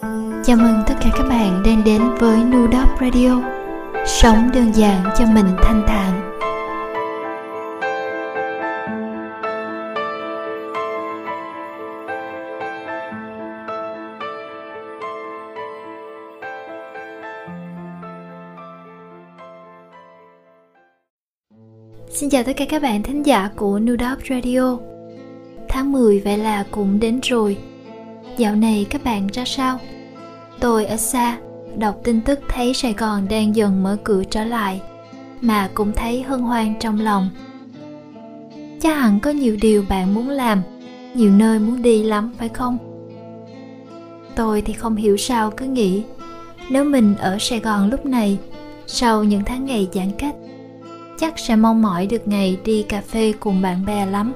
Chào mừng tất cả các bạn đang đến với Nudop Radio. Sống đơn giản cho mình thanh thản. Xin chào tất cả các bạn thính giả của Nudop Radio. Tháng 10 vậy là cũng đến rồi. Dạo này các bạn ra sao? Tôi ở xa, đọc tin tức thấy Sài Gòn đang dần mở cửa trở lại, mà cũng thấy hân hoan trong lòng. Chắc hẳn có nhiều điều bạn muốn làm, nhiều nơi muốn đi lắm phải không? Tôi thì không hiểu sao cứ nghĩ, nếu mình ở Sài Gòn lúc này, sau những tháng ngày giãn cách, chắc sẽ mong mỏi được ngày đi cà phê cùng bạn bè lắm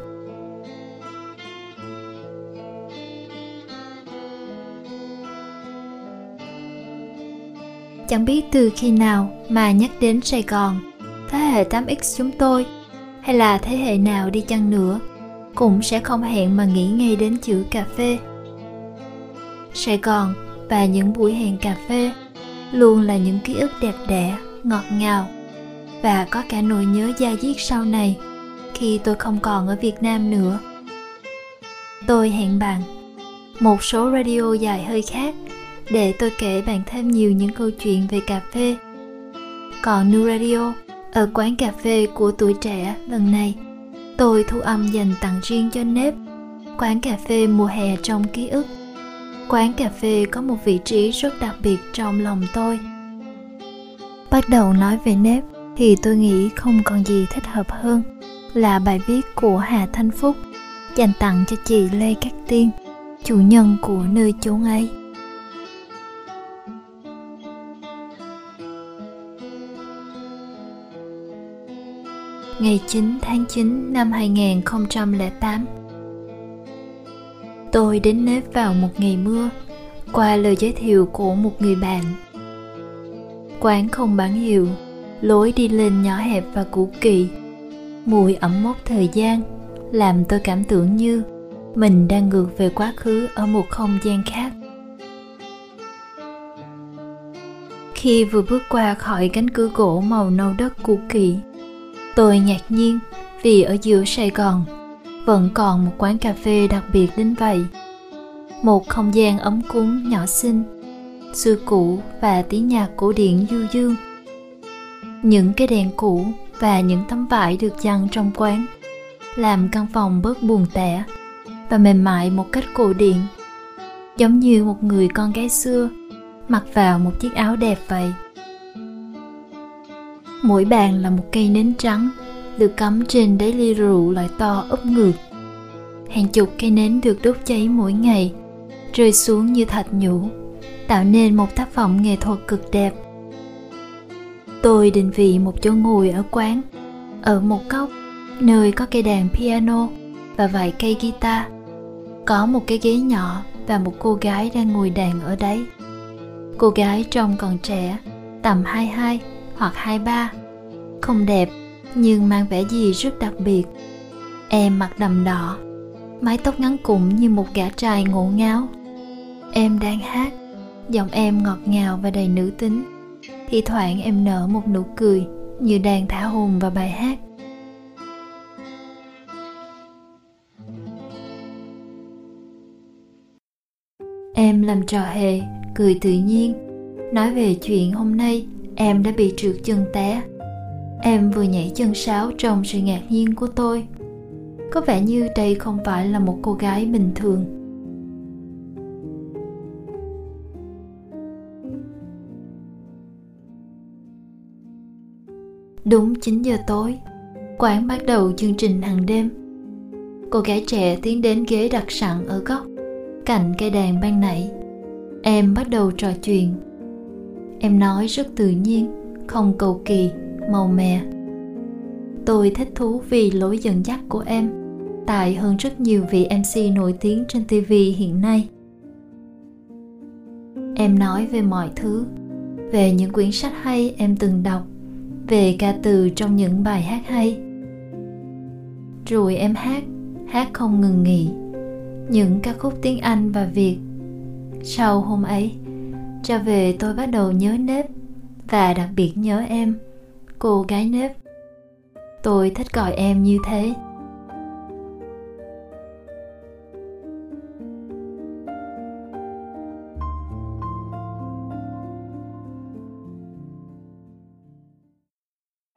Chẳng biết từ khi nào mà nhắc đến Sài Gòn, thế hệ 8X chúng tôi, hay là thế hệ nào đi chăng nữa, cũng sẽ không hẹn mà nghĩ ngay đến chữ cà phê. Sài Gòn và những buổi hẹn cà phê luôn là những ký ức đẹp đẽ, ngọt ngào và có cả nỗi nhớ da diết sau này khi tôi không còn ở Việt Nam nữa. Tôi hẹn bạn một số radio dài hơi khác để tôi kể bạn thêm nhiều những câu chuyện về cà phê. Còn Nu Radio, ở quán cà phê của tuổi trẻ lần này, tôi thu âm dành tặng riêng cho nếp, quán cà phê mùa hè trong ký ức. Quán cà phê có một vị trí rất đặc biệt trong lòng tôi. Bắt đầu nói về nếp thì tôi nghĩ không còn gì thích hợp hơn là bài viết của Hà Thanh Phúc dành tặng cho chị Lê Cát Tiên, chủ nhân của nơi chốn ấy. Ngày 9 tháng 9 năm 2008. Tôi đến nếp vào một ngày mưa qua lời giới thiệu của một người bạn. Quán không bán hiệu, lối đi lên nhỏ hẹp và cũ kỳ. Mùi ẩm mốc thời gian làm tôi cảm tưởng như mình đang ngược về quá khứ ở một không gian khác. Khi vừa bước qua khỏi cánh cửa gỗ màu nâu đất cũ kỳ, Tôi ngạc nhiên vì ở giữa Sài Gòn vẫn còn một quán cà phê đặc biệt đến vậy. Một không gian ấm cúng nhỏ xinh, xưa cũ và tiếng nhạc cổ điển du dương. Những cái đèn cũ và những tấm vải được dăng trong quán làm căn phòng bớt buồn tẻ và mềm mại một cách cổ điển giống như một người con gái xưa mặc vào một chiếc áo đẹp vậy Mỗi bàn là một cây nến trắng được cắm trên đáy ly rượu loại to úp ngược. Hàng chục cây nến được đốt cháy mỗi ngày, rơi xuống như thạch nhũ, tạo nên một tác phẩm nghệ thuật cực đẹp. Tôi định vị một chỗ ngồi ở quán, ở một góc, nơi có cây đàn piano và vài cây guitar. Có một cái ghế nhỏ và một cô gái đang ngồi đàn ở đấy. Cô gái trông còn trẻ, tầm 22 hoặc 23. Không đẹp, nhưng mang vẻ gì rất đặc biệt. Em mặc đầm đỏ, mái tóc ngắn cụm như một gã trai ngộ ngáo. Em đang hát, giọng em ngọt ngào và đầy nữ tính. Thì thoảng em nở một nụ cười như đang thả hồn vào bài hát. Em làm trò hề, cười tự nhiên, nói về chuyện hôm nay em đã bị trượt chân té. Em vừa nhảy chân sáo trong sự ngạc nhiên của tôi. Có vẻ như đây không phải là một cô gái bình thường. Đúng 9 giờ tối, quán bắt đầu chương trình hàng đêm. Cô gái trẻ tiến đến ghế đặt sẵn ở góc, cạnh cây đàn ban nãy. Em bắt đầu trò chuyện em nói rất tự nhiên, không cầu kỳ, màu mè. Tôi thích thú vì lối dẫn dắt của em, tài hơn rất nhiều vị mc nổi tiếng trên tv hiện nay. Em nói về mọi thứ, về những quyển sách hay em từng đọc, về ca từ trong những bài hát hay. Rồi em hát hát không ngừng nghỉ, những ca khúc tiếng anh và việt. Sau hôm ấy trở về tôi bắt đầu nhớ nếp, và đặc biệt nhớ em, cô gái nếp. Tôi thích gọi em như thế.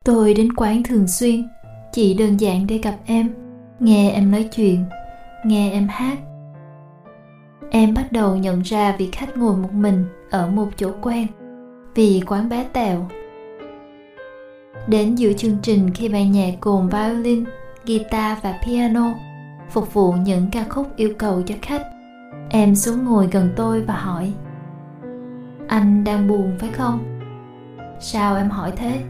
Tôi đến quán thường xuyên, chỉ đơn giản để gặp em, nghe em nói chuyện, nghe em hát. Em bắt đầu nhận ra vị khách ngồi một mình ở một chỗ quen vì quán bé tèo. Đến giữa chương trình khi ban nhạc gồm violin, guitar và piano phục vụ những ca khúc yêu cầu cho khách, em xuống ngồi gần tôi và hỏi, anh đang buồn phải không? Sao em hỏi thế?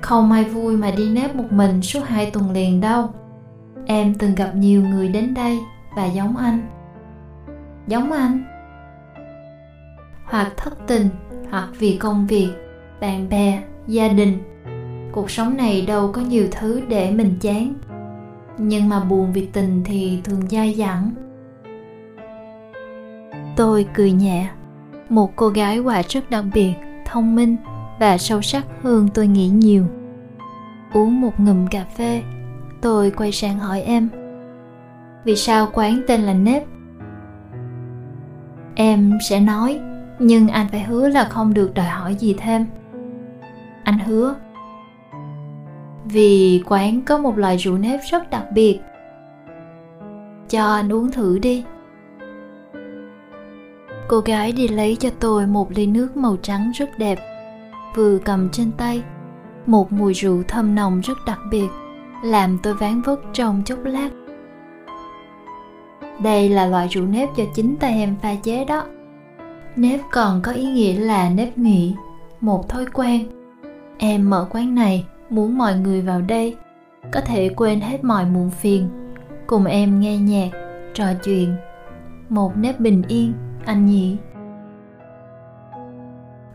Không ai vui mà đi nếp một mình suốt hai tuần liền đâu. Em từng gặp nhiều người đến đây và giống anh. Giống anh? Hoặc thất tình, hoặc vì công việc, bạn bè, gia đình. Cuộc sống này đâu có nhiều thứ để mình chán. Nhưng mà buồn vì tình thì thường dai dẳng. Tôi cười nhẹ. Một cô gái quả rất đặc biệt, thông minh và sâu sắc hơn tôi nghĩ nhiều. Uống một ngụm cà phê, tôi quay sang hỏi em. Vì sao quán tên là nếp? Em sẽ nói nhưng anh phải hứa là không được đòi hỏi gì thêm. Anh hứa. Vì quán có một loại rượu nếp rất đặc biệt. Cho anh uống thử đi. Cô gái đi lấy cho tôi một ly nước màu trắng rất đẹp. Vừa cầm trên tay, một mùi rượu thơm nồng rất đặc biệt, làm tôi ván vất trong chốc lát. Đây là loại rượu nếp do chính tay em pha chế đó nếp còn có ý nghĩa là nếp nghỉ một thói quen. Em mở quán này, muốn mọi người vào đây. Có thể quên hết mọi muộn phiền. Cùng em nghe nhạc, trò chuyện. Một nếp bình yên, anh nhỉ?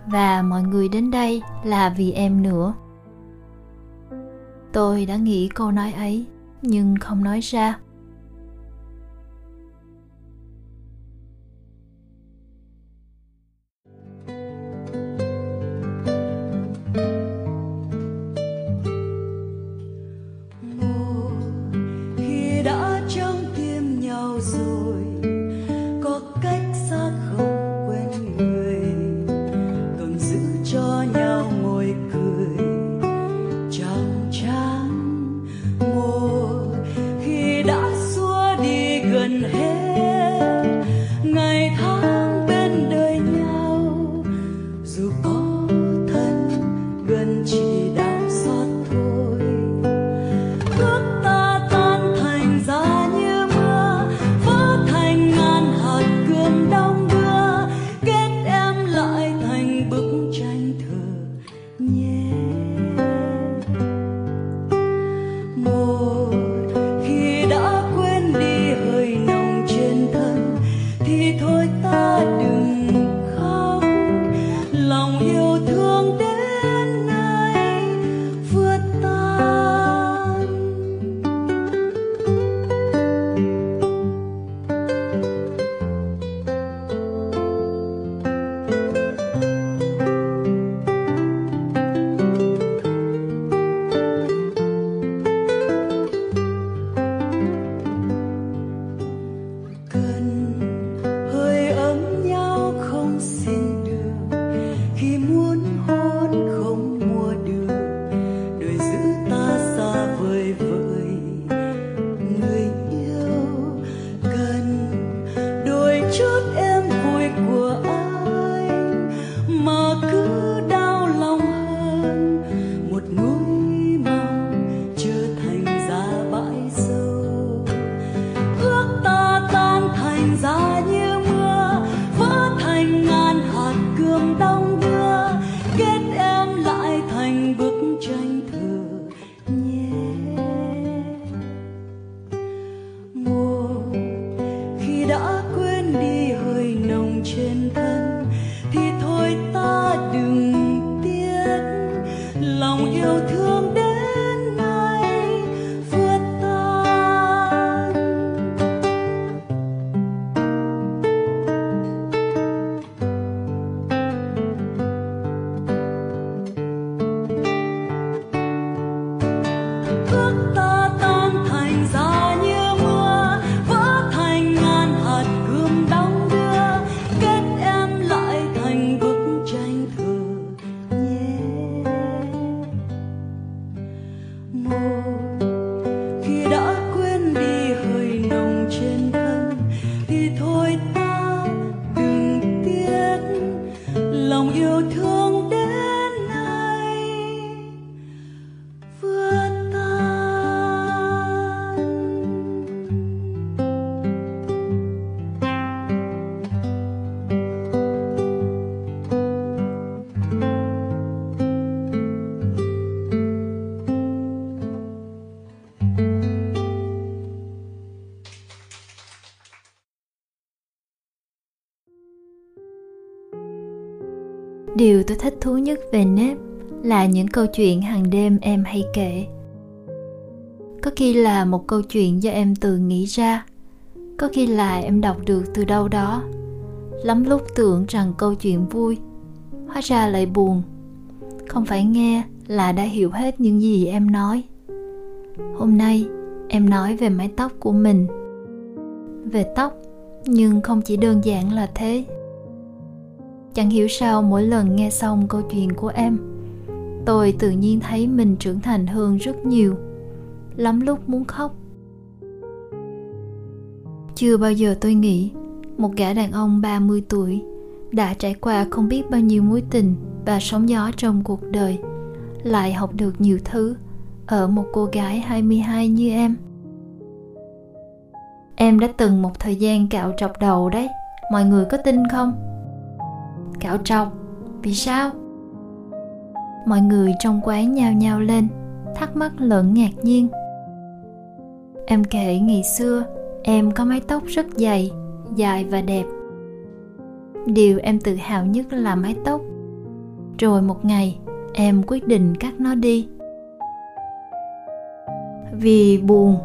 Và mọi người đến đây là vì em nữa. Tôi đã nghĩ câu nói ấy, nhưng không nói ra. Thích thú nhất về nếp là những câu chuyện hàng đêm em hay kể. Có khi là một câu chuyện do em tự nghĩ ra, có khi là em đọc được từ đâu đó. Lắm lúc tưởng rằng câu chuyện vui, hóa ra lại buồn. Không phải nghe là đã hiểu hết những gì em nói. Hôm nay, em nói về mái tóc của mình. Về tóc, nhưng không chỉ đơn giản là thế chẳng hiểu sao mỗi lần nghe xong câu chuyện của em tôi tự nhiên thấy mình trưởng thành hơn rất nhiều lắm lúc muốn khóc chưa bao giờ tôi nghĩ một gã đàn ông 30 tuổi đã trải qua không biết bao nhiêu mối tình và sóng gió trong cuộc đời lại học được nhiều thứ ở một cô gái 22 như em. Em đã từng một thời gian cạo trọc đầu đấy, mọi người có tin không? Cạo trọc. Vì sao? Mọi người trong quán nhao nhao lên, thắc mắc lẫn ngạc nhiên. Em kể ngày xưa, em có mái tóc rất dày, dài và đẹp. Điều em tự hào nhất là mái tóc. Rồi một ngày, em quyết định cắt nó đi. Vì buồn,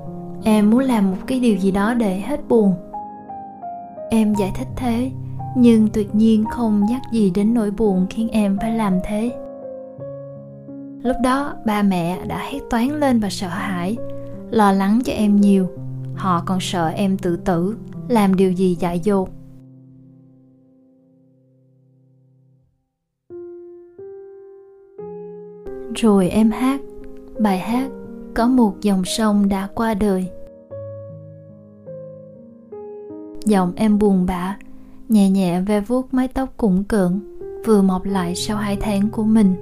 em muốn làm một cái điều gì đó để hết buồn. Em giải thích thế nhưng tuyệt nhiên không nhắc gì đến nỗi buồn khiến em phải làm thế. Lúc đó, ba mẹ đã hét toán lên và sợ hãi, lo lắng cho em nhiều. Họ còn sợ em tự tử, làm điều gì dại dột. Rồi em hát, bài hát có một dòng sông đã qua đời. Giọng em buồn bã nhẹ nhẹ ve vuốt mái tóc cũng cỡn vừa mọc lại sau hai tháng của mình.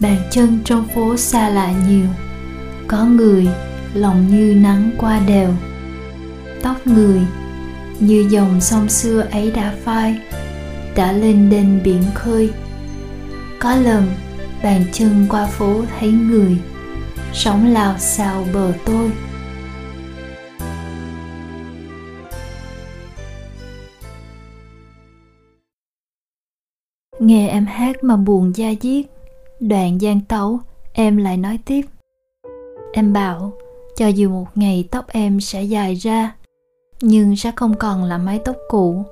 Bàn chân trong phố xa lạ nhiều, có người lòng như nắng qua đều tóc người như dòng sông xưa ấy đã phai, đã lên đền biển khơi. Có lần, bàn chân qua phố thấy người, sóng lao xào bờ tôi. Nghe em hát mà buồn da diết, đoạn gian tấu, em lại nói tiếp. Em bảo, cho dù một ngày tóc em sẽ dài ra nhưng sẽ không còn là mái tóc cũ.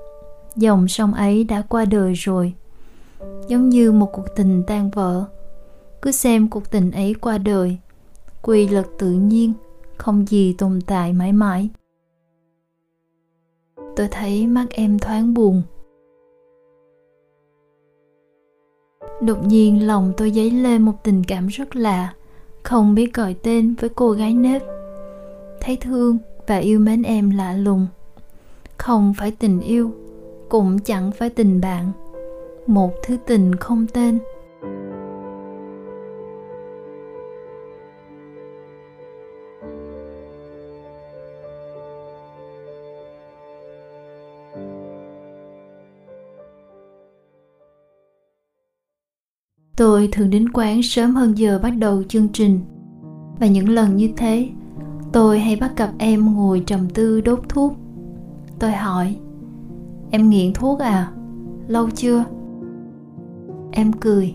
Dòng sông ấy đã qua đời rồi, giống như một cuộc tình tan vỡ. Cứ xem cuộc tình ấy qua đời, quy luật tự nhiên, không gì tồn tại mãi mãi. Tôi thấy mắt em thoáng buồn. Đột nhiên lòng tôi dấy lên một tình cảm rất lạ, không biết gọi tên với cô gái nếp. Thấy thương và yêu mến em lạ lùng. Không phải tình yêu, cũng chẳng phải tình bạn. Một thứ tình không tên. Tôi thường đến quán sớm hơn giờ bắt đầu chương trình. Và những lần như thế tôi hay bắt gặp em ngồi trầm tư đốt thuốc. Tôi hỏi, em nghiện thuốc à? Lâu chưa? Em cười,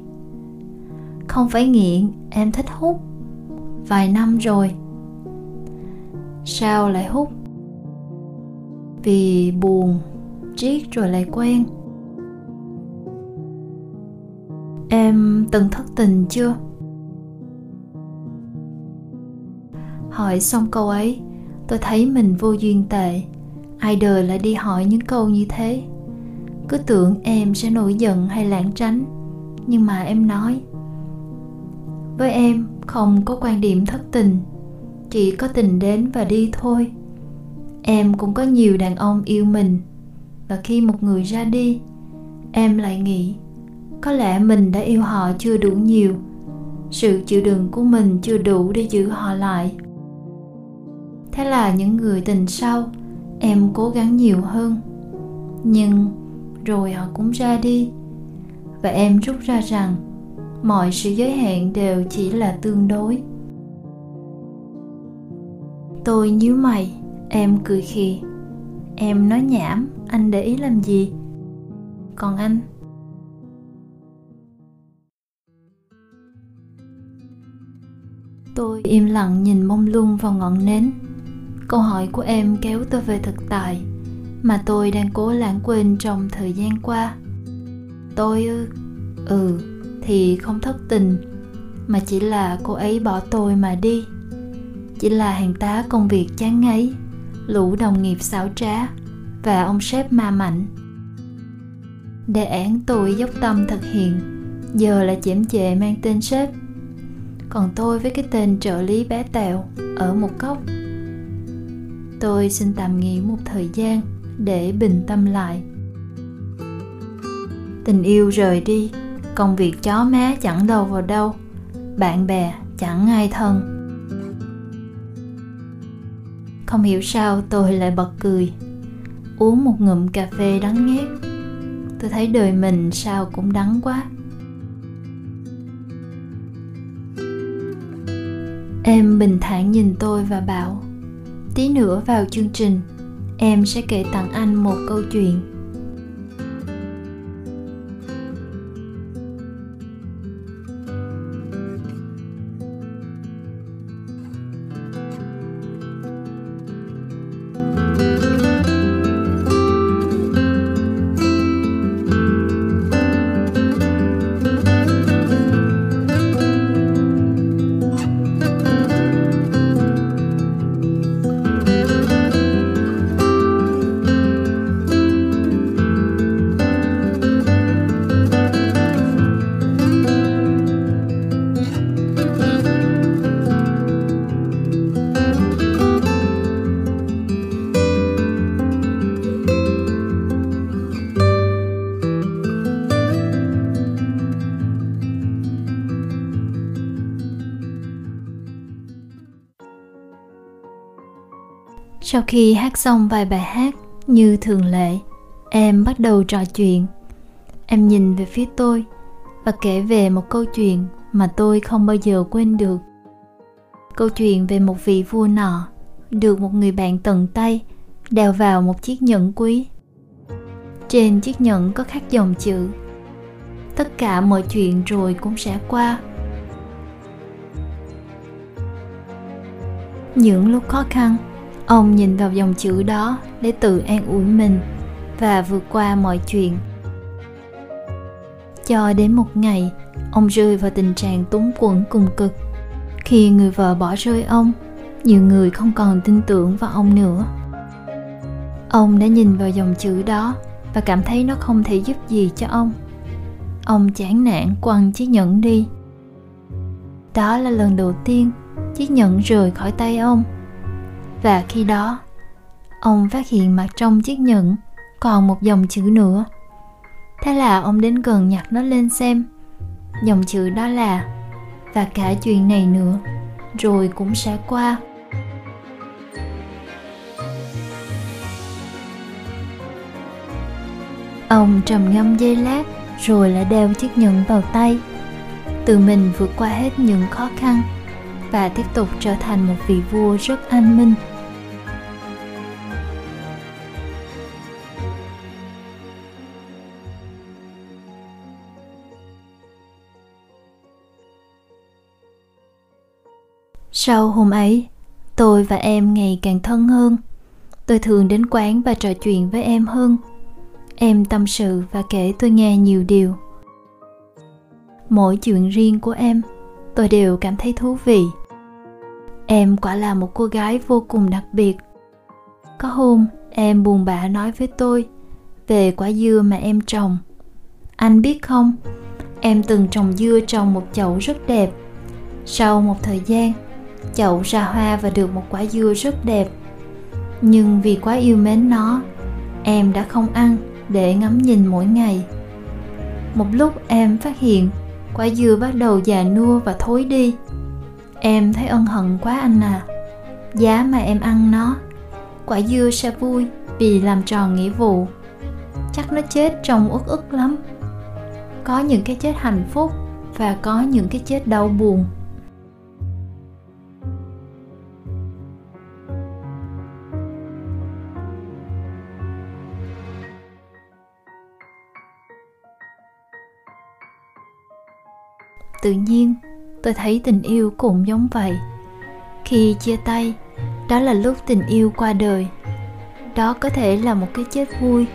không phải nghiện, em thích hút. Vài năm rồi. Sao lại hút? Vì buồn, triết rồi lại quen. Em từng thất tình chưa? Hỏi xong câu ấy, tôi thấy mình vô duyên tệ. Ai đời lại đi hỏi những câu như thế? Cứ tưởng em sẽ nổi giận hay lảng tránh, nhưng mà em nói, với em không có quan điểm thất tình, chỉ có tình đến và đi thôi. Em cũng có nhiều đàn ông yêu mình, và khi một người ra đi, em lại nghĩ, có lẽ mình đã yêu họ chưa đủ nhiều, sự chịu đựng của mình chưa đủ để giữ họ lại thế là những người tình sau, em cố gắng nhiều hơn. Nhưng rồi họ cũng ra đi. Và em rút ra rằng mọi sự giới hạn đều chỉ là tương đối. Tôi nhíu mày, em cười khì. Em nói nhảm, anh để ý làm gì? Còn anh? Tôi im lặng nhìn mông lung vào ngọn nến câu hỏi của em kéo tôi về thực tại, mà tôi đang cố lãng quên trong thời gian qua. Tôi ư? Ừ thì không thất tình, mà chỉ là cô ấy bỏ tôi mà đi. Chỉ là hàng tá công việc chán ngấy, lũ đồng nghiệp xảo trá, và ông sếp ma mạnh đề án tôi dốc tâm thực hiện, giờ là chễm chệ mang tên sếp. Còn tôi với cái tên trợ lý bé tẹo ở một góc tôi xin tạm nghỉ một thời gian để bình tâm lại. Tình yêu rời đi, công việc chó má chẳng đầu vào đâu, bạn bè chẳng ai thân. Không hiểu sao tôi lại bật cười, uống một ngụm cà phê đắng nghét tôi thấy đời mình sao cũng đắng quá. Em bình thản nhìn tôi và bảo tí nữa vào chương trình. Em sẽ kể tặng anh một câu chuyện. Sau khi hát xong vài bài hát như thường lệ, em bắt đầu trò chuyện. Em nhìn về phía tôi và kể về một câu chuyện mà tôi không bao giờ quên được. Câu chuyện về một vị vua nọ được một người bạn tận tay đeo vào một chiếc nhẫn quý. Trên chiếc nhẫn có khắc dòng chữ, tất cả mọi chuyện rồi cũng sẽ qua. Những lúc khó khăn ông nhìn vào dòng chữ đó để tự an ủi mình và vượt qua mọi chuyện. Cho đến một ngày, ông rơi vào tình trạng túng quẫn cùng cực. Khi người vợ bỏ rơi ông, nhiều người không còn tin tưởng vào ông nữa. Ông đã nhìn vào dòng chữ đó và cảm thấy nó không thể giúp gì cho ông. Ông chán nản quăng chiếc nhẫn đi. Đó là lần đầu tiên chiếc nhẫn rời khỏi tay ông và khi đó, ông phát hiện mặt trong chiếc nhẫn còn một dòng chữ nữa. Thế là ông đến gần nhặt nó lên xem. Dòng chữ đó là, và cả chuyện này nữa, rồi cũng sẽ qua. Ông trầm ngâm giây lát, rồi lại đeo chiếc nhẫn vào tay. Tự mình vượt qua hết những khó khăn và tiếp tục trở thành một vị vua rất anh minh. Sau hôm ấy, tôi và em ngày càng thân hơn. Tôi thường đến quán và trò chuyện với em hơn. Em tâm sự và kể tôi nghe nhiều điều. Mỗi chuyện riêng của em, tôi đều cảm thấy thú vị. Em quả là một cô gái vô cùng đặc biệt. Có hôm, em buồn bã nói với tôi về quả dưa mà em trồng anh biết không em từng trồng dưa trong một chậu rất đẹp sau một thời gian chậu ra hoa và được một quả dưa rất đẹp. Nhưng vì quá yêu mến nó, em đã không ăn để ngắm nhìn mỗi ngày. Một lúc em phát hiện quả dưa bắt đầu già nua và thối đi. Em thấy ân hận quá anh à. Giá mà em ăn nó, quả dưa sẽ vui vì làm tròn nghĩa vụ. Chắc nó chết trong uất ức lắm. Có những cái chết hạnh phúc và có những cái chết đau buồn. Tự nhiên, tôi thấy tình yêu cũng giống vậy. Khi chia tay, đó là lúc tình yêu qua đời. Đó có thể là một cái chết vui,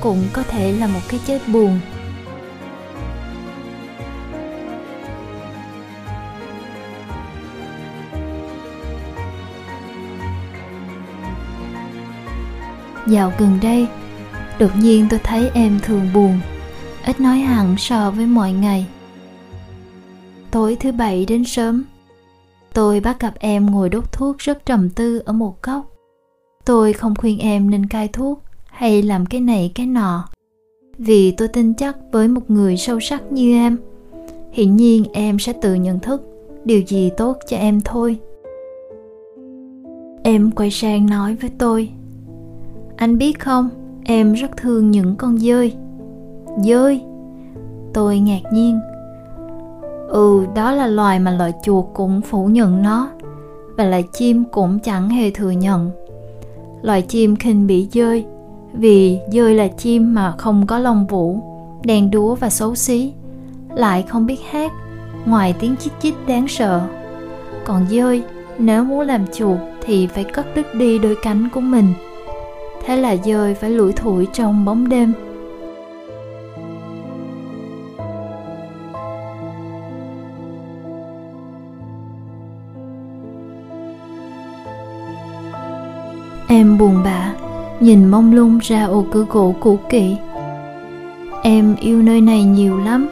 cũng có thể là một cái chết buồn. Dạo gần đây, đột nhiên tôi thấy em thường buồn, ít nói hẳn so với mọi ngày tối thứ bảy đến sớm. Tôi bắt gặp em ngồi đốt thuốc rất trầm tư ở một góc. Tôi không khuyên em nên cai thuốc hay làm cái này cái nọ, vì tôi tin chắc với một người sâu sắc như em, hiển nhiên em sẽ tự nhận thức điều gì tốt cho em thôi. Em quay sang nói với tôi, anh biết không, em rất thương những con dơi. Dơi? Tôi ngạc nhiên ừ đó là loài mà loại chuột cũng phủ nhận nó, và loài chim cũng chẳng hề thừa nhận. Loài chim khinh bị dơi, vì dơi là chim mà không có lông vũ đen đúa và xấu xí, lại không biết hát, ngoài tiếng chích chích đáng sợ. Còn dơi, nếu muốn làm chuột thì phải cất đứt đi đôi cánh của mình. Thế là dơi phải lủi thủi trong bóng đêm. Em buồn bã, nhìn mông lung ra ô cửa gỗ cũ kỹ. Em yêu nơi này nhiều lắm.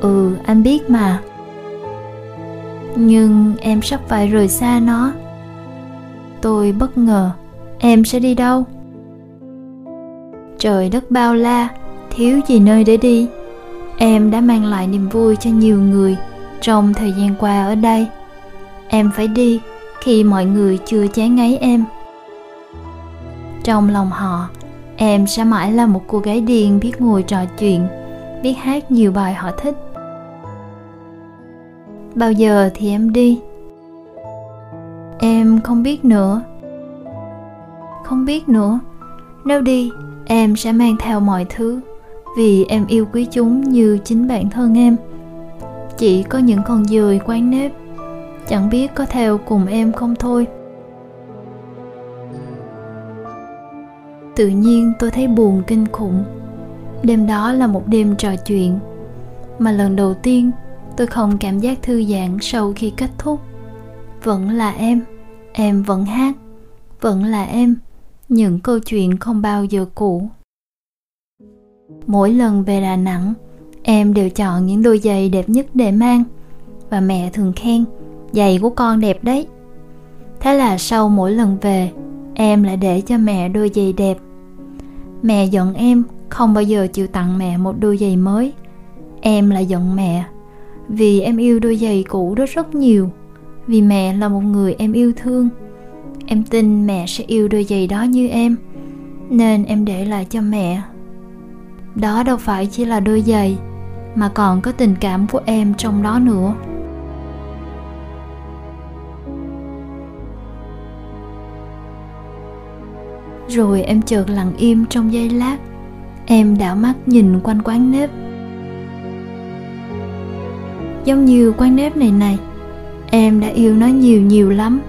Ừ anh biết mà. Nhưng em sắp phải rời xa nó. Tôi bất ngờ, em sẽ đi đâu? Trời đất bao la, thiếu gì nơi để đi. Em đã mang lại niềm vui cho nhiều người trong thời gian qua ở đây. Em phải đi khi mọi người chưa chán ngấy em trong lòng họ, em sẽ mãi là một cô gái điên biết ngồi trò chuyện, biết hát nhiều bài họ thích. Bao giờ thì em đi? Em không biết nữa. Không biết nữa. Nếu đi, em sẽ mang theo mọi thứ, vì em yêu quý chúng như chính bản thân em. Chỉ có những con dười quán nếp, chẳng biết có theo cùng em không thôi. Tự nhiên tôi thấy buồn kinh khủng. Đêm đó là một đêm trò chuyện, mà lần đầu tiên tôi không cảm giác thư giãn sau khi kết thúc. Vẫn là em em vẫn hát, vẫn là em, những câu chuyện không bao giờ cũ. Mỗi lần về đà nẵng, em đều chọn những đôi giày đẹp nhất để mang, và mẹ thường khen, giày của con đẹp đấy. Thế là sau mỗi lần về em lại để cho mẹ đôi giày đẹp. Mẹ giận em không bao giờ chịu tặng mẹ một đôi giày mới. Em lại giận mẹ vì em yêu đôi giày cũ đó rất nhiều, vì mẹ là một người em yêu thương. Em tin mẹ sẽ yêu đôi giày đó như em, nên em để lại cho mẹ. Đó đâu phải chỉ là đôi giày mà còn có tình cảm của em trong đó nữa. Rồi em chợt lặng im trong giây lát. Em đảo mắt nhìn quanh quán nếp. Giống như quán nếp này này, em đã yêu nó nhiều nhiều lắm.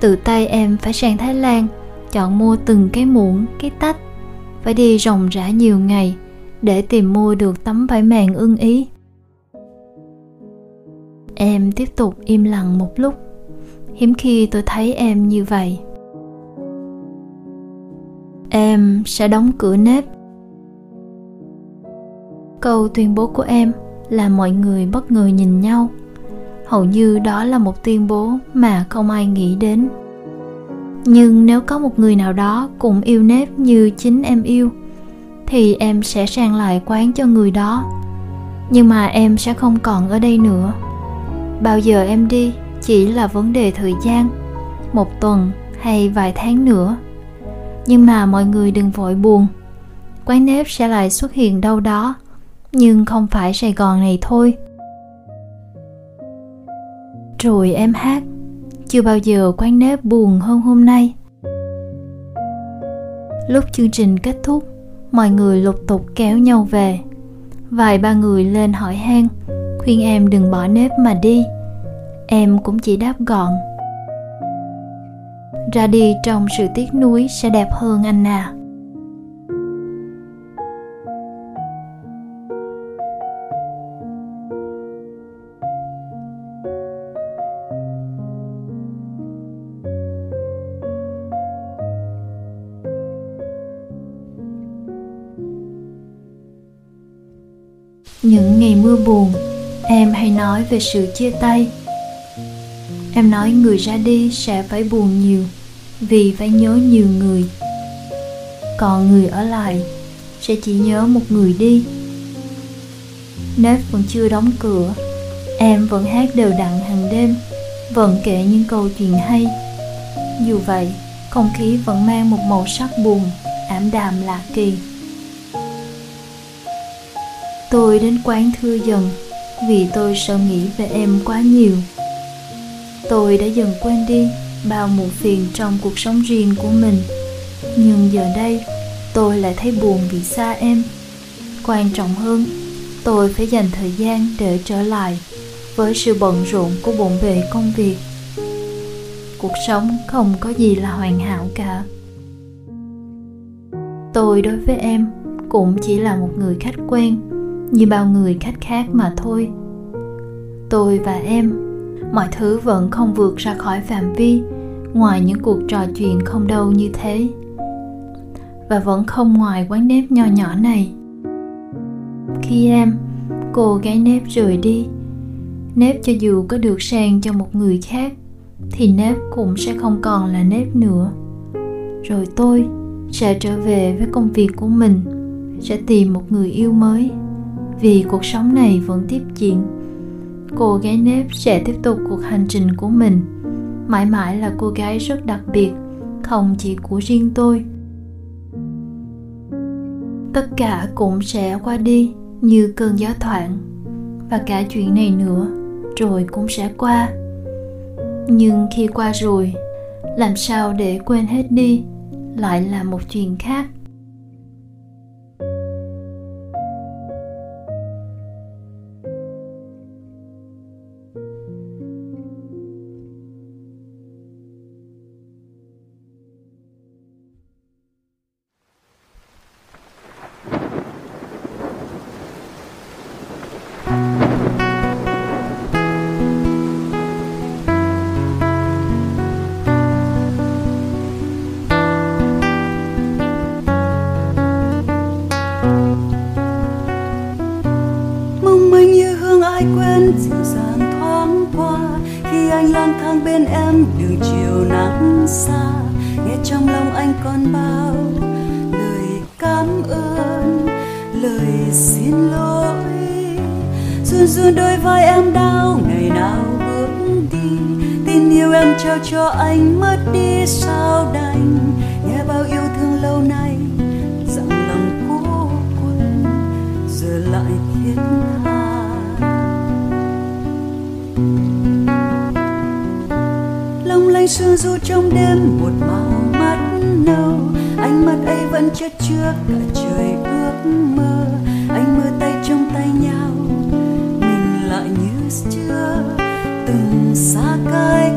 Tự tay em phải sang thái lan, chọn mua từng cái muỗng, cái tách. Phải đi ròng rã nhiều ngày để tìm mua được tấm vải màng ưng ý. Em tiếp tục im lặng một lúc. Hiếm khi tôi thấy em như vậy em sẽ đóng cửa nếp. Câu tuyên bố của em là mọi người bất ngờ nhìn nhau. Hầu như đó là một tuyên bố mà không ai nghĩ đến. Nhưng nếu có một người nào đó cũng yêu nếp như chính em yêu, thì em sẽ sang lại quán cho người đó. Nhưng mà em sẽ không còn ở đây nữa. Bao giờ em đi chỉ là vấn đề thời gian, một tuần hay vài tháng nữa nhưng mà mọi người đừng vội buồn. Quán nếp sẽ lại xuất hiện đâu đó, nhưng không phải sài gòn này thôi. Rồi em hát, chưa bao giờ quán nếp buồn hơn hôm nay. Lúc chương trình kết thúc, mọi người lục tục kéo nhau về. Vài ba người lên hỏi han, khuyên em đừng bỏ nếp mà đi. Em cũng chỉ đáp gọn ra đi trong sự tiếc nuối sẽ đẹp hơn anh à. Những ngày mưa buồn, em hay nói về sự chia tay. Em nói người ra đi sẽ phải buồn nhiều vì phải nhớ nhiều người. Còn người ở lại sẽ chỉ nhớ một người đi. Nếp vẫn chưa đóng cửa, em vẫn hát đều đặn hàng đêm, vẫn kể những câu chuyện hay. Dù vậy, không khí vẫn mang một màu sắc buồn, ảm đạm lạ kỳ. Tôi đến quán thưa dần vì tôi sợ nghĩ về em quá nhiều. Tôi đã dần quên đi bao muộn phiền trong cuộc sống riêng của mình. Nhưng giờ đây, tôi lại thấy buồn vì xa em. Quan trọng hơn, tôi phải dành thời gian để trở lại với sự bận rộn của bộn bề công việc. Cuộc sống không có gì là hoàn hảo cả. Tôi đối với em cũng chỉ là một người khách quen, như bao người khách khác mà thôi. Tôi và em mọi thứ vẫn không vượt ra khỏi phạm vi, ngoài những cuộc trò chuyện không đâu như thế. Và vẫn không ngoài quán nếp nho nhỏ này. Khi em, cô gái nếp rời đi, nếp cho dù có được sang cho một người khác, thì nếp cũng sẽ không còn là nếp nữa. Rồi tôi sẽ trở về với công việc của mình, sẽ tìm một người yêu mới, vì cuộc sống này vẫn tiếp diễn cô gái nếp sẽ tiếp tục cuộc hành trình của mình. Mãi mãi là cô gái rất đặc biệt, không chỉ của riêng tôi. Tất cả cũng sẽ qua đi như cơn gió thoảng, và cả chuyện này nữa, rồi cũng sẽ qua. Nhưng khi qua rồi, làm sao để quên hết đi lại là một chuyện khác. Lời xin lỗi. Run run đôi vai em đau, ngày nào bước đi, tin yêu em trao cho anh mất đi sao đành. Nghe bao yêu thương lâu nay, dặn lòng cô quên, giờ lại thiết tha long lanh sương du trong đêm, một màu mắt nâu ánh mắt ấy vẫn chất chứa cả trời ước mơ. Anh mơ tay trong tay nhau, mình lại như chưa từng xa cách,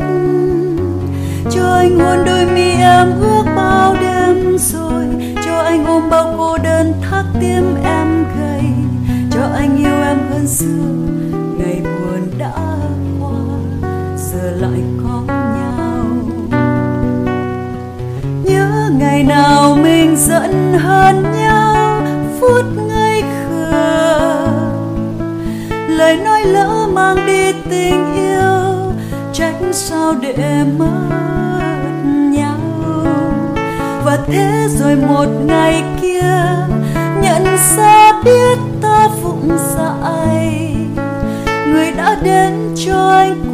cho anh hôn đôi mi em ước bao đêm rồi. Cho anh ôm bao cô đơn thắt tim em gầy. Cho anh yêu em hơn xưa. Nào mình giận hơn nhau, phút ngây khờ lời nói lỡ mang đi tình yêu, trách sao để mất nhau. Và thế rồi một ngày kia, nhận ra biết ta phụng dại. Người đã đến cho anh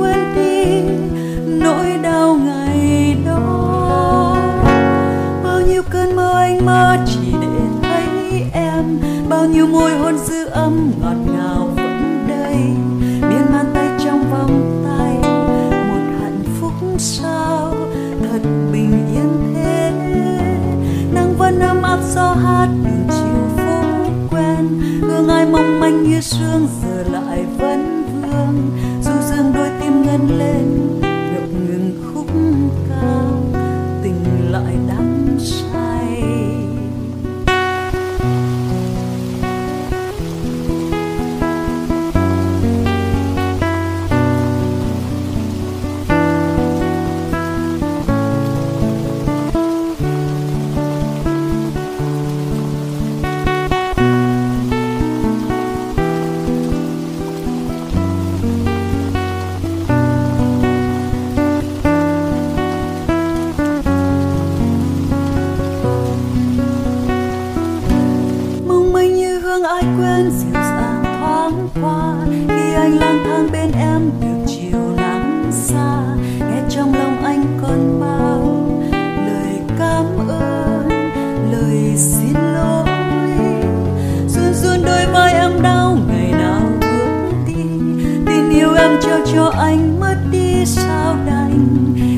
cho anh mất đi sao đành.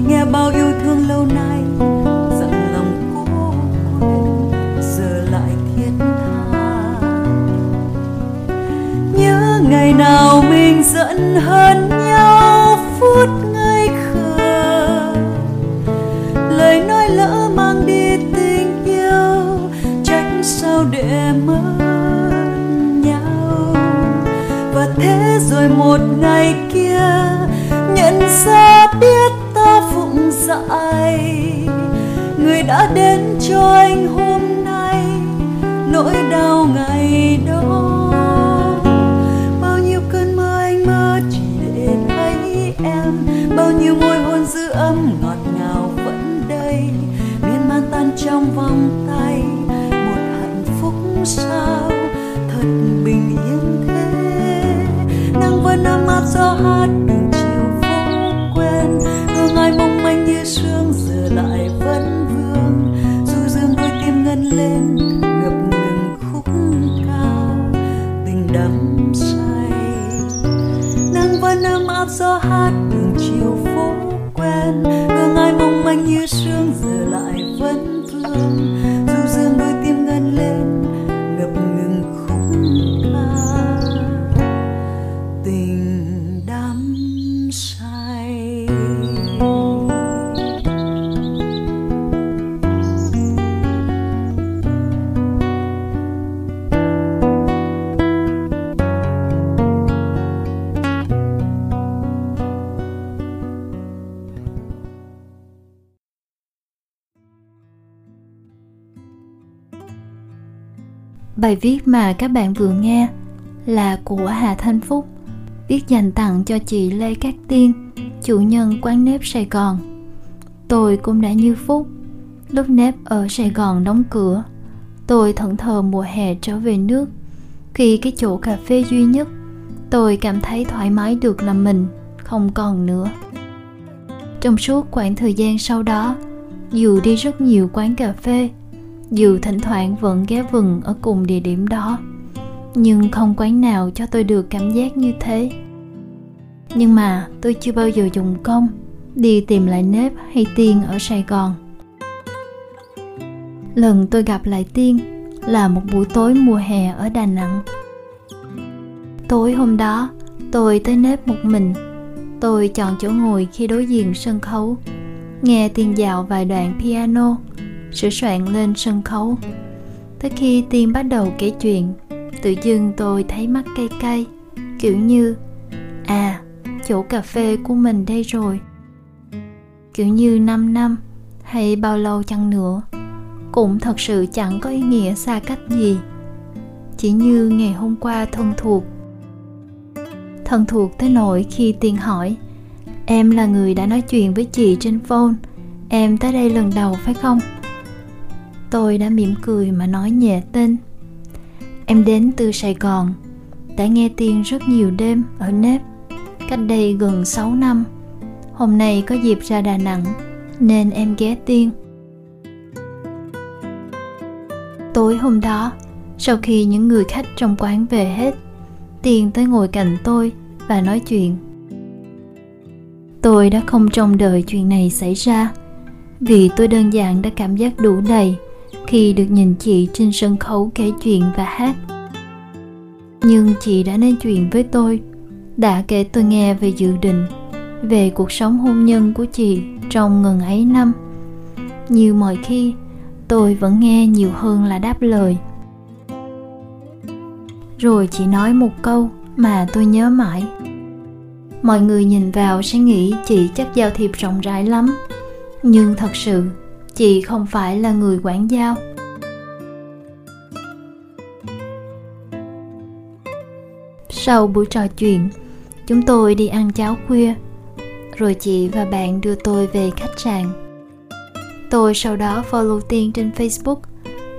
Nghe bao yêu thương lâu nay, dặn lòng cố quên giờ lại thiết tha. Nhớ ngày nào mình giận hơn nhau, phút ngây khờ. Lời nói lỡ mang đi tình yêu, trách sao để mất nhau. Và thế rồi một ngày đã đến cho anh hôm nay. Nỗi đau ngày đó, bao nhiêu cơn mơ anh mơ chỉ để thấy em. Bao nhiêu môi hôn dư âm ngọt ngào vẫn đây, miên man tan trong vòng tay. Một hạnh phúc sao, thật bình yên thế. Nắng vẫn ấm áp gió hát đường chiều phố quen. Hương ai mong manh như sương Bài viết mà các bạn vừa nghe là của Hà Thanh Phúc, viết dành tặng cho chị Lê Cát Tiên, chủ nhân quán nếp Sài Gòn. Tôi cũng đã như Phúc, lúc nếp ở Sài Gòn đóng cửa, tôi thẫn thờ mùa hè trở về nước. Khi cái chỗ cà phê duy nhất, tôi cảm thấy thoải mái được làm mình, không còn nữa. Trong suốt khoảng thời gian sau đó, dù đi rất nhiều quán cà phê, dù thỉnh thoảng vẫn ghé vừng ở cùng địa điểm đó, nhưng không quán nào cho tôi được cảm giác như thế. Nhưng mà tôi chưa bao giờ dùng công, đi tìm lại nếp hay tiên ở sài gòn. Lần tôi gặp lại tiên là một buổi tối mùa hè ở đà nẵng. Tối hôm đó, tôi tới nếp một mình. Tôi chọn chỗ ngồi khi đối diện sân khấu, nghe tiên dạo vài đoạn piano sửa soạn lên sân khấu. Tới khi tiên bắt đầu kể chuyện, tự dưng tôi thấy mắt cay cay, kiểu như à chỗ cà phê của mình đây rồi. Kiểu như 5 năm hay bao lâu chăng nữa, cũng thật sự chẳng có ý nghĩa xa cách gì. Chỉ như ngày hôm qua thân thuộc. Thân thuộc tới nỗi khi tiên hỏi, em là người đã nói chuyện với chị trên phone, em tới đây lần đầu phải không? Tôi đã mỉm cười mà nói nhẹ tên. Em đến từ sài gòn, đã nghe tiên rất nhiều đêm ở nếp, cách đây gần 6 năm. Hôm nay có dịp ra đà nẵng, nên em ghé tiên. Tối hôm đó, sau khi những người khách trong quán về hết, tiên tới ngồi cạnh tôi và nói chuyện. Tôi đã không trông đợi chuyện này xảy ra, vì tôi đơn giản đã cảm giác đủ đầy khi được nhìn chị trên sân khấu kể chuyện và hát. Nhưng chị đã nói chuyện với tôi, đã kể tôi nghe về dự định, về cuộc sống hôn nhân của chị trong ngần ấy năm. Như mọi khi, tôi vẫn nghe nhiều hơn là đáp lời. Rồi chị nói một câu mà tôi nhớ mãi. Mọi người nhìn vào sẽ nghĩ chị chắc giao thiệp rộng rãi lắm, nhưng thật sự chị không phải là người quản giao. Sau buổi trò chuyện, chúng tôi đi ăn cháo khuya. Rồi chị và bạn đưa tôi về khách sạn. Tôi sau đó follow tiên trên facebook,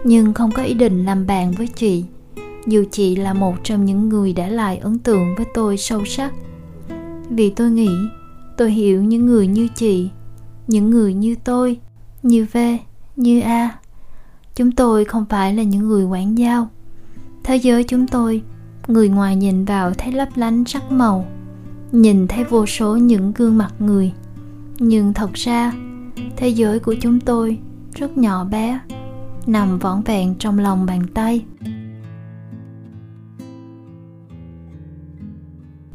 nhưng không có ý định làm bạn với chị, dù chị là một trong những người để lại ấn tượng với tôi sâu sắc. Vì tôi nghĩ, tôi hiểu những người như chị, những người như tôi như v, như a. Chúng tôi không phải là những người quản giao. Thế giới chúng tôi, người ngoài nhìn vào thấy lấp lánh sắc màu, nhìn thấy vô số những gương mặt người. Nhưng thật ra, thế giới của chúng tôi rất nhỏ bé, nằm vỏn vẹn trong lòng bàn tay.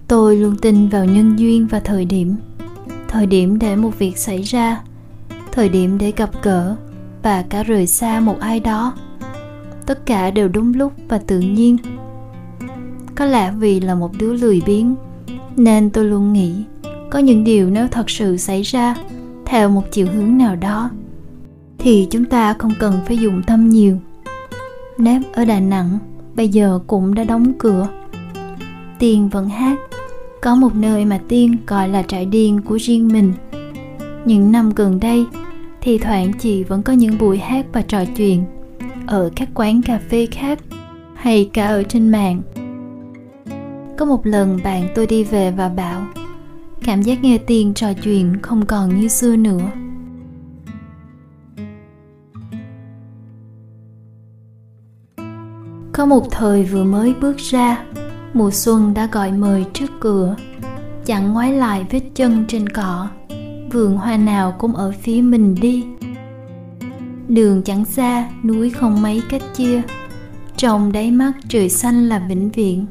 Tôi luôn tin vào nhân duyên và thời điểm thời điểm để một việc xảy ra thời điểm để gặp gỡ và cả rời xa một ai đó. Tất cả đều đúng lúc và tự nhiên. Có lẽ vì là một đứa lười biếng, nên tôi luôn nghĩ có những điều nếu thật sự xảy ra theo một chiều hướng nào đó, thì chúng ta không cần phải dùng tâm nhiều. Nếp ở đà nẵng bây giờ cũng đã đóng cửa. Tiên vẫn hát, có một nơi mà tiên gọi là trại điên của riêng mình. Những năm gần đây thì thoảng chị vẫn có những buổi hát và trò chuyện ở các quán cà phê khác hay cả ở trên mạng. Có một lần bạn tôi đi về và bảo, cảm giác nghe tiền trò chuyện không còn như xưa nữa. Có một thời vừa mới bước ra, mùa xuân đã gọi mời trước cửa, chẳng ngoái lại vết chân trên cỏ vườn hoa nào cũng ở phía mình đi. Đường chẳng xa, núi không mấy cách chia. Trong đáy mắt trời xanh là vĩnh viễn.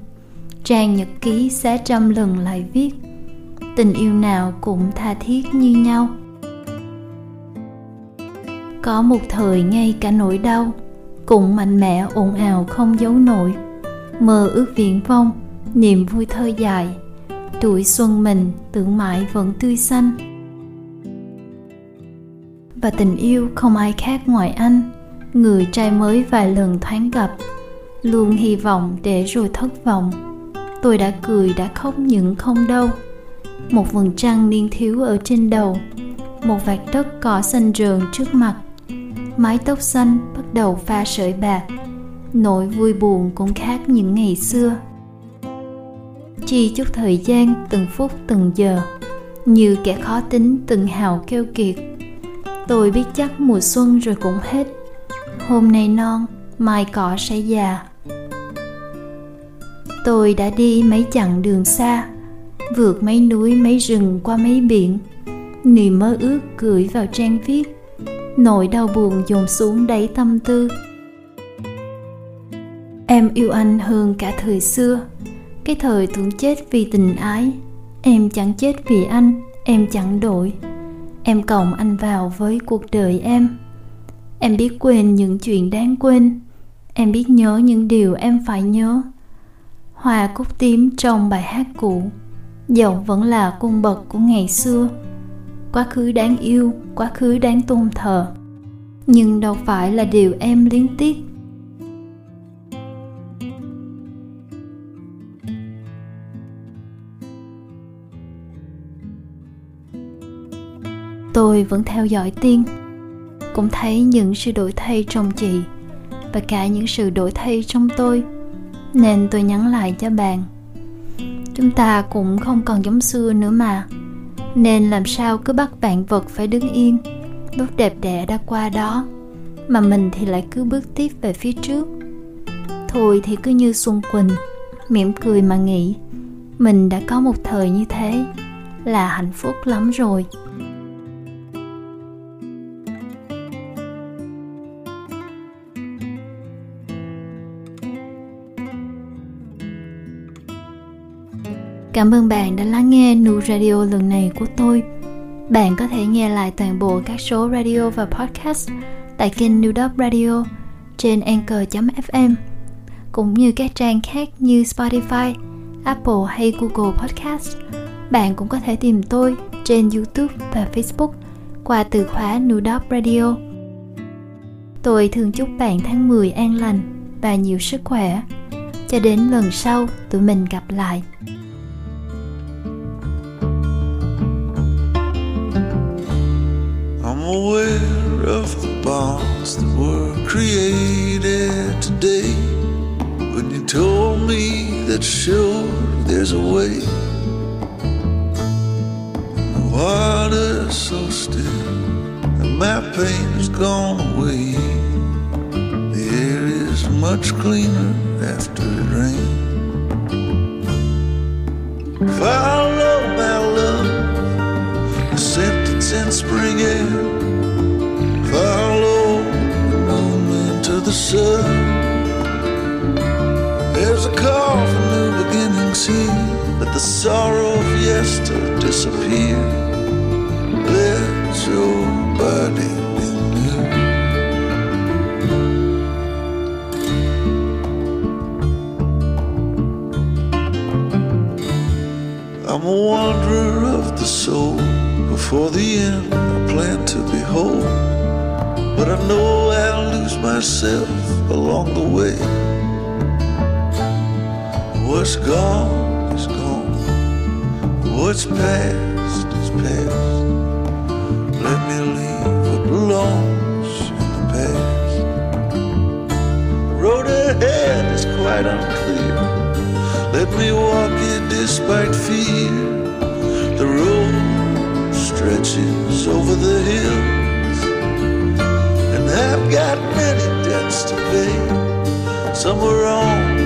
Trang nhật ký xá trăm lần lại viết. Tình yêu nào cũng tha thiết như nhau. Có một thời ngay cả nỗi đau, cũng mạnh mẽ ồn ào không giấu nổi. Mơ ước viễn vông niềm vui thơ dài. Tuổi xuân mình, tưởng mãi vẫn tươi xanh và tình yêu không ai khác ngoài anh, người trai mới vài lần thoáng gặp, luôn hy vọng để rồi thất vọng. Tôi đã cười đã khóc những không đâu một vầng trăng niên thiếu ở trên đầu, một vạt đất cỏ xanh rờn trước mặt. Mái tóc xanh bắt đầu pha sợi bạc, nỗi vui buồn cũng khác những ngày xưa. Chi chút thời gian từng phút từng giờ, như kẻ khó tính từng hào keo kiệt tôi biết chắc mùa xuân rồi cũng hết. Hôm nay non, mai cỏ sẽ già. Tôi đã đi mấy chặng đường xa, vượt mấy núi, mấy rừng qua mấy biển. Niềm mơ ước gửi vào trang viết, nỗi đau buồn dồn xuống đáy tâm tư. Em yêu anh hơn cả thời xưa. Cái thời tưởng chết vì tình ái. Em chẳng chết vì anh, em chẳng đổi em cộng anh vào với cuộc đời em. Em biết quên những chuyện đáng quên. Em biết nhớ những điều em phải nhớ. Hoa cúc tím trong bài hát cũ. Dẫu vẫn là cung bậc của ngày xưa. Quá khứ đáng yêu, quá khứ đáng tôn thờ. Nhưng đâu phải là điều em liên tiếc. Tôi vẫn theo dõi tiên, cũng thấy những sự đổi thay trong chị và cả những sự đổi thay trong tôi, nên tôi nhắn lại cho bạn. Chúng ta cũng không còn giống xưa nữa mà, nên làm sao cứ bắt vạn vật phải đứng yên lúc đẹp đẽ đã qua đó, mà mình thì lại cứ bước tiếp về phía trước. Thôi thì cứ như xuân quỳnh, mỉm cười mà nghĩ, mình đã có một thời như thế, là hạnh phúc lắm rồi. Cảm ơn bạn đã lắng nghe Nu Radio lần này của tôi. Bạn có thể nghe lại toàn bộ các số radio và podcast tại kênh New Dog Radio trên anchor.fm cũng như các trang khác như Spotify, Apple hay Google Podcast. Bạn cũng có thể tìm tôi trên YouTube và Facebook qua từ khóa New Dog Radio. Tôi thường chúc bạn tháng 10 an lành và nhiều sức khỏe. Cho đến lần sau tụi mình gặp lại. Aware of the bonds that were created today. When you told me that sure there's a way. The water's so still, and my pain has gone away. The air is much cleaner after it rains. Sun. There's a call for new beginnings here. Let the sorrow of yester disappear. Let your body be new. I'm a wanderer of the soul. Before the end, I plan to behold but I know I'll lose myself along the way. What's gone is gone, what's past is past. Let me leave what belongs in the past. Road ahead is quite unclear. Let me walk it despite fear. The road stretches over the hill. Got many debts to pay. Some are on